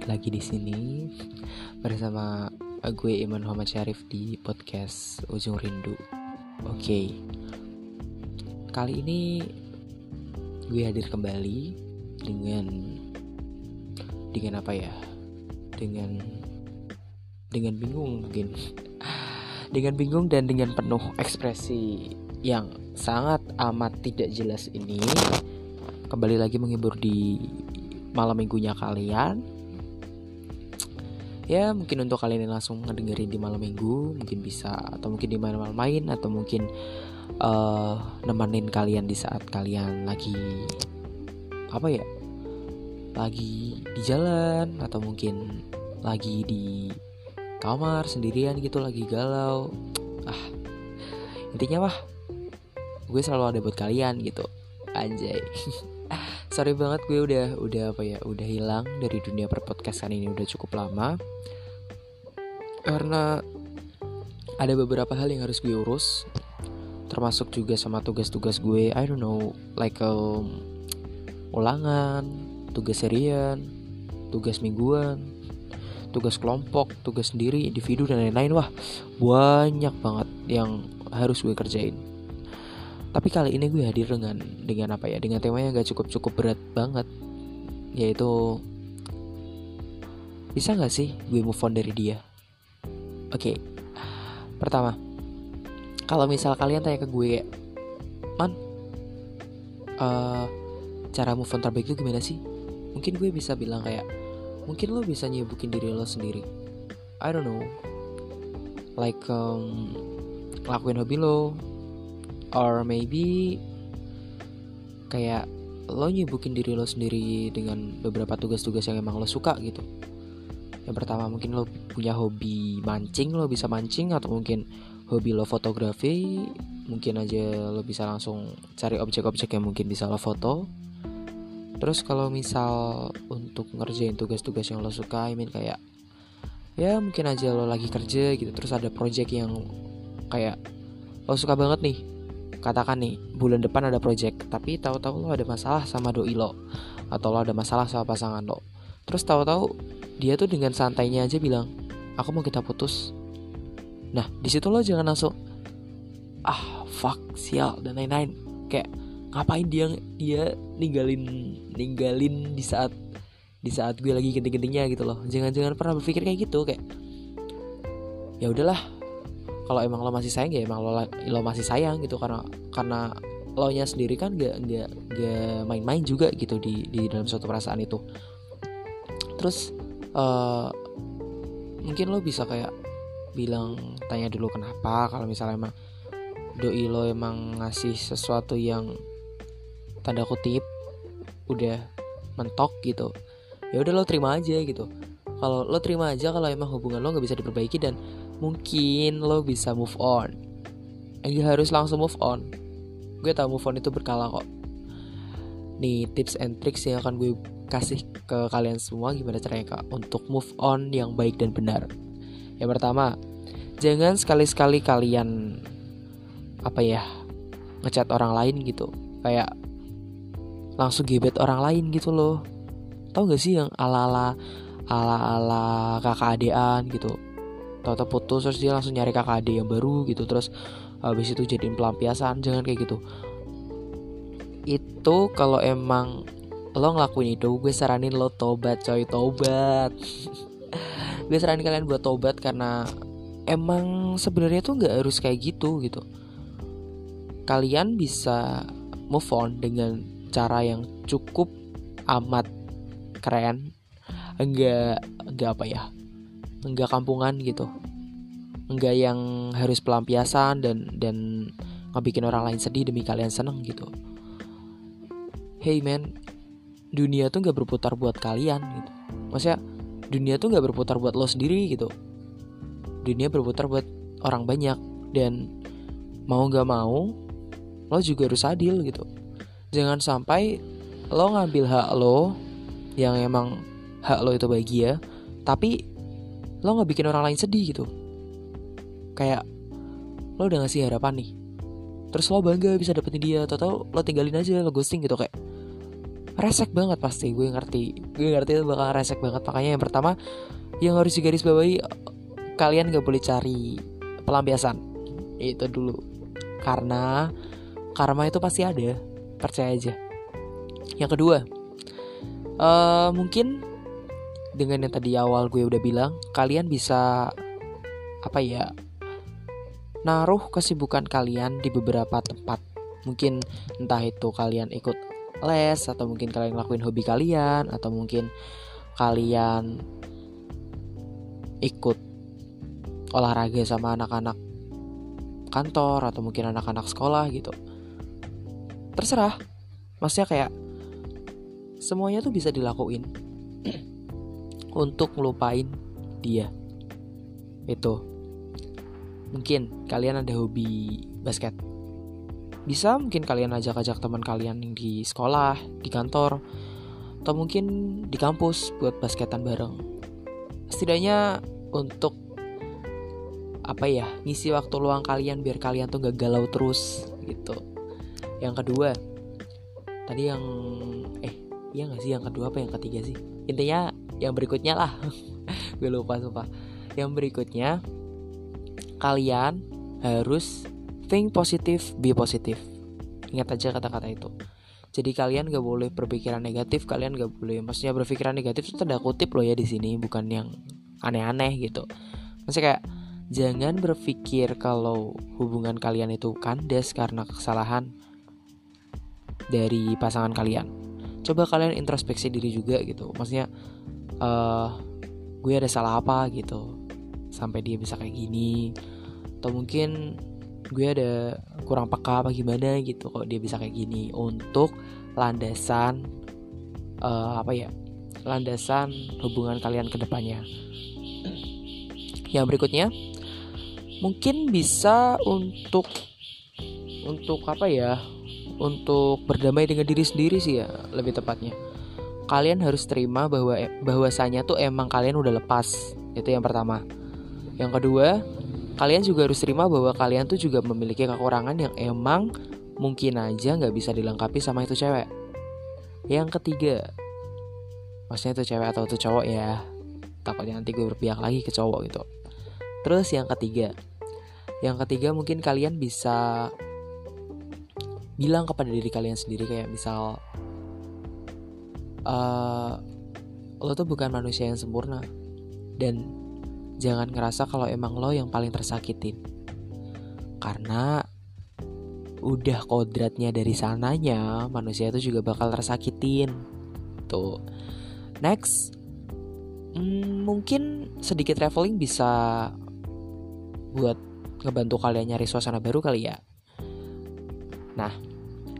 balik lagi di sini bersama gue Iman Muhammad Syarif di podcast Ujung Rindu. Oke, okay. kali ini gue hadir kembali dengan dengan apa ya? Dengan dengan bingung mungkin, dengan bingung dan dengan penuh ekspresi yang sangat amat tidak jelas ini kembali lagi menghibur di malam minggunya kalian ya mungkin untuk kalian yang langsung ngedengerin di malam minggu mungkin bisa atau mungkin di malam lain atau mungkin uh, nemenin kalian di saat kalian lagi apa ya lagi di jalan atau mungkin lagi di kamar sendirian gitu lagi galau. Ah intinya wah gue selalu ada buat kalian gitu. Anjay sorry banget gue udah udah apa ya udah hilang dari dunia perpodcastan ini udah cukup lama. Karena ada beberapa hal yang harus gue urus termasuk juga sama tugas-tugas gue I don't know like um, ulangan tugas harian tugas mingguan tugas kelompok tugas sendiri individu dan lain-lain. Wah banyak banget yang harus gue kerjain tapi kali ini gue hadir dengan dengan apa ya? Dengan tema yang gak cukup cukup berat banget. Yaitu bisa gak sih gue move on dari dia? Oke okay. pertama kalau misal kalian tanya ke gue man uh, cara move on terbaik itu gimana sih? Mungkin gue bisa bilang kayak mungkin lo bisa nyibukin diri lo sendiri. I don't know. Like um, lakuin hobi lo or maybe kayak lo nyibukin diri lo sendiri dengan beberapa tugas-tugas yang emang lo suka gitu. Yang pertama mungkin lo punya hobi mancing lo bisa mancing atau mungkin hobi lo fotografi. Mungkin aja lo bisa langsung cari objek-objek yang mungkin bisa lo foto. Terus kalau misal untuk ngerjain tugas-tugas yang lo suka I mean kayak ya mungkin aja lo lagi kerja gitu terus ada project yang kayak lo suka banget nih katakan nih bulan depan ada project tapi tahu-tahu lo ada masalah sama doi lo atau lo ada masalah sama pasangan lo. Terus tahu-tahu dia tuh dengan santainya aja bilang aku mau kita putus. Nah di situ lo jangan langsung ah fuck sial dan lain-lain. Kayak ngapain dia dia ninggalin ninggalin di saat di saat gue lagi genting-gentingnya gitu loh. Jangan-jangan pernah berpikir kayak gitu kayak ya udahlah kalau emang lo masih sayang ya emang lo lo masih sayang gitu. Karena karena lo nya sendiri kan gak gak gak main-main juga gitu di di dalam suatu perasaan itu. Terus uh, mungkin lo bisa kayak bilang tanya dulu kenapa. Kalau misalnya emang doi lo emang ngasih sesuatu yang tanda kutip udah mentok gitu ya udah lo terima aja gitu. Kalau lo terima aja kalau emang hubungan lo nggak bisa diperbaiki dan mungkin lo bisa move on. Enggak harus langsung move on. Gue tau move on itu berkala kok. Nih tips and tricks yang akan gue kasih ke kalian semua gimana caranya kak untuk move on yang baik dan benar. Yang pertama jangan sekali-sekali kalian apa ya ngechat orang lain gitu. Kayak langsung gebet orang lain gitu loh. Tau gak sih yang ala-ala ala-ala kakak adean gitu tau-tau putus terus dia langsung nyari kakak adik yang baru gitu. Terus habis itu jadiin pelampiasan jangan kayak gitu. Itu kalau emang lo ngelakuin itu gue saranin lo tobat coy tobat. Gue saranin kalian buat tobat karena emang sebenarnya tuh nggak harus kayak gitu gitu. Kalian bisa move on dengan cara yang cukup amat keren. Enggak enggak apa ya enggak kampungan gitu. Enggak yang harus pelampiasan dan dan ngebikin orang lain sedih demi kalian seneng gitu. Hey man dunia tuh nggak berputar buat kalian gitu. Maksudnya dunia tuh nggak berputar buat lo sendiri gitu. Dunia berputar buat orang banyak dan mau nggak mau lo juga harus adil gitu. Jangan sampai lo ngambil hak lo yang emang hak lo itu bahagia tapi lo nggak bikin orang lain sedih gitu. Kayak lo udah ngasih harapan nih terus lo bangga bisa dapetin dia atau tau lo tinggalin aja lo ghosting gitu kayak resek banget pasti gue ngerti gue ngerti itu bakal resek banget. Makanya yang pertama yang harus digaris bawahi kalian gak boleh cari pelampiasan. Itu dulu. Karena karma itu pasti ada. Percaya aja. Yang kedua uh, mungkin dengan yang tadi awal gue udah bilang kalian bisa apa ya naruh kesibukan kalian di beberapa tempat. Mungkin entah itu kalian ikut les atau mungkin kalian ngelakuin hobi kalian atau mungkin kalian ikut olahraga sama anak-anak kantor atau mungkin anak-anak sekolah gitu. Terserah. Maksudnya kayak semuanya tuh bisa dilakuin untuk ngelupain dia. Itu. Mungkin kalian ada hobi basket. Bisa mungkin kalian ajak-ajak teman kalian yang di sekolah di kantor atau mungkin di kampus buat basketan bareng. Setidaknya untuk apa ya ngisi waktu luang kalian biar kalian tuh gak galau terus gitu. Yang kedua tadi yang eh iya gak sih? Yang kedua apa yang ketiga sih? Intinya yang berikutnya lah. Gue lupa sumpah. Yang berikutnya kalian harus think positif be positif ingat aja kata-kata itu. Jadi kalian gak boleh berpikiran negatif kalian gak boleh maksudnya berpikiran negatif itu tanda kutip loh ya di sini bukan yang aneh-aneh gitu. Maksudnya kayak jangan berpikir kalau hubungan kalian itu kandas karena kesalahan dari pasangan kalian. Coba kalian introspeksi diri juga gitu. Maksudnya uh, gue ada salah apa gitu sampai dia bisa kayak gini. Atau mungkin gue ada kurang peka apa gimana gitu kok dia bisa kayak gini. Untuk landasan uh, apa ya landasan hubungan kalian ke depannya. Yang berikutnya mungkin bisa untuk untuk apa ya untuk berdamai dengan diri sendiri sih ya lebih tepatnya kalian harus terima bahwa bahwasanya tuh emang kalian udah lepas. Itu yang pertama. Yang kedua kalian juga harus terima bahwa kalian tuh juga memiliki kekurangan yang emang mungkin aja nggak bisa dilengkapi sama itu cewek. Yang ketiga maksudnya itu cewek atau itu cowok ya takutnya nanti gue berpihak lagi ke cowok gitu. Terus yang ketiga yang ketiga mungkin kalian bisa bilang kepada diri kalian sendiri kayak misal uh, lo tuh bukan manusia yang sempurna. Dan jangan ngerasa kalau emang lo yang paling tersakitin. Karena udah kodratnya dari sananya manusia itu juga bakal tersakitin. Tuh. Next hmm, mungkin sedikit traveling bisa buat ngebantu kalian nyari suasana baru kali ya. Nah,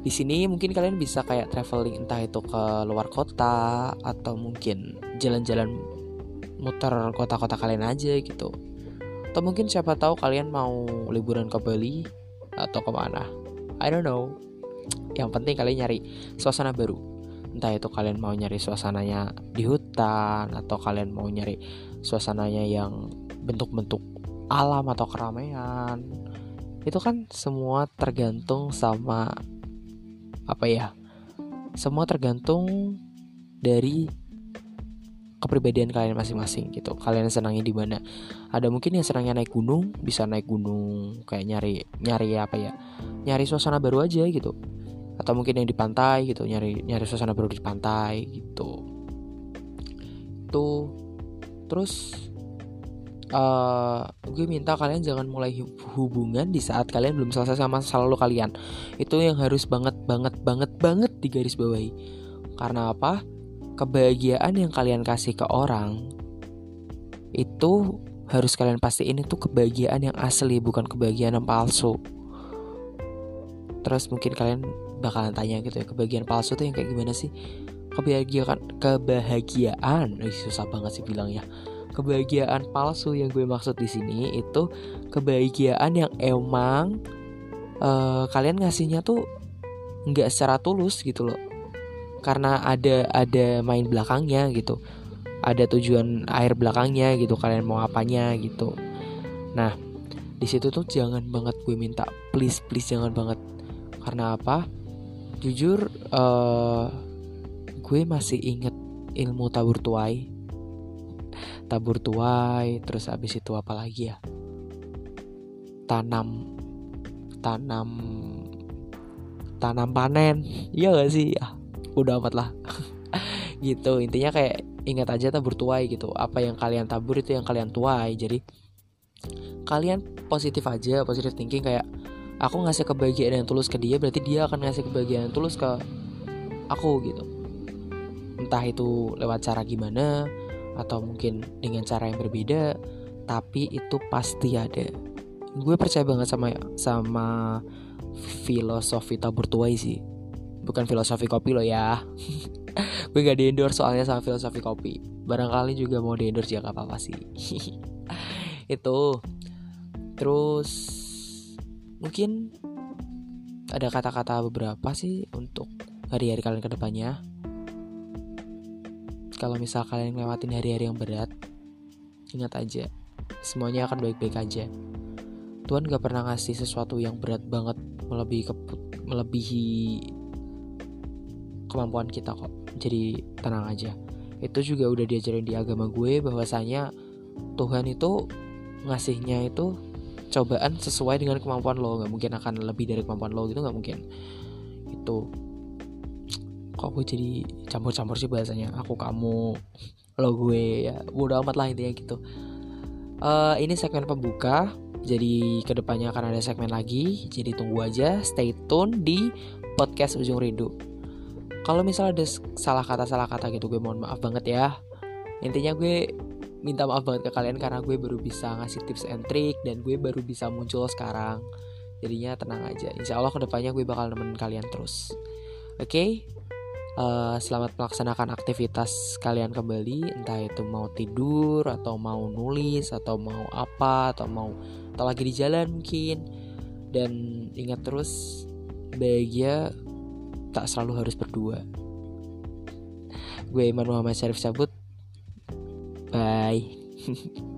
di sini mungkin kalian bisa kayak traveling entah itu ke luar kota atau mungkin jalan-jalan muter kota-kota kalian aja gitu. Atau mungkin siapa tahu kalian mau liburan ke Bali atau ke mana. I don't know. Yang penting kalian nyari suasana baru. Entah itu kalian mau nyari suasananya di hutan atau kalian mau nyari suasananya yang bentuk-bentuk alam atau keramaian itu kan semua tergantung sama apa ya semua tergantung dari kepribadian kalian masing-masing gitu. Kalian senangnya di mana? Ada mungkin yang senangnya naik gunung bisa naik gunung kayak nyari nyari apa ya nyari suasana baru aja gitu. Atau mungkin yang di pantai gitu nyari nyari suasana baru di pantai gitu. Tuh terus uh, gue minta kalian jangan mulai hubungan di saat kalian belum selesai sama selalu kalian. Itu yang harus banget banget banget banget digaris bawahi karena apa? Kebahagiaan yang kalian kasih ke orang itu harus kalian pastiin itu kebahagiaan yang asli bukan kebahagiaan yang palsu. Terus mungkin kalian bakalan tanya gitu ya kebahagiaan palsu tuh yang kayak gimana sih? Kebahagiaan kebahagiaan? Susah banget sih bilang ya kebahagiaan palsu yang gue maksud di sini itu kebahagiaan yang emang uh, kalian ngasihnya tuh nggak secara tulus gitu loh. Karena ada ada main belakangnya gitu. Ada tujuan air belakangnya gitu kalian mau apanya gitu. Nah di situ tuh jangan banget gue minta please please jangan banget. Karena apa? Jujur uh, gue masih inget ilmu tabur tuai tabur tuai terus abis itu apa lagi ya? Tanam tanam tanam panen. Iya gak sih? Ya udah amat lah. Gitu intinya kayak ingat aja tabur tuai gitu. Apa yang kalian tabur itu yang kalian tuai. Jadi kalian positif aja positif thinking kayak aku ngasih kebahagiaan yang tulus ke dia berarti dia akan ngasih kebahagiaan yang tulus ke aku gitu. Entah itu lewat cara gimana atau mungkin dengan cara yang berbeda tapi itu pasti ada. Gue percaya banget sama sama filosofi tabur tuai sih. Bukan filosofi kopi lo ya. Gue gak di endorse soalnya sama filosofi kopi. Barangkali juga mau di endorse ya gak apa-apa sih. Itu. Terus mungkin ada kata-kata beberapa sih untuk hari-hari kalian ke depannya kalau misal kalian ngelewatin hari-hari yang berat ingat aja semuanya akan baik-baik aja. Tuhan gak pernah ngasih sesuatu yang berat banget melebihi keput, melebihi kemampuan kita kok. Jadi tenang aja. Itu juga udah diajarin di agama gue bahwasanya Tuhan itu ngasihnya itu cobaan sesuai dengan kemampuan lo. Nggak mungkin akan lebih dari kemampuan lo gitu nggak mungkin. Itu kok gue jadi campur-campur sih bahasanya. Aku kamu lo gue ya. Udah amat lah intinya gitu. Uh, ini segmen pembuka. Jadi ke depannya akan ada segmen lagi. Jadi tunggu aja stay tune di podcast ujung rindu. Kalau misalnya ada salah kata salah kata gitu gue mohon maaf banget ya. Intinya gue minta maaf banget ke kalian karena gue baru bisa ngasih tips and trick dan gue baru bisa muncul sekarang. Jadinya tenang aja. Insya Allah ke depannya gue bakal nemenin kalian terus. Oke? okay? Uh, selamat melaksanakan aktivitas kalian kembali entah itu mau tidur atau mau nulis atau mau apa atau mau atau lagi di jalan mungkin dan ingat terus bahagia tak selalu harus berdua. Gue Iman Muhammad Syarif cabut. Bye.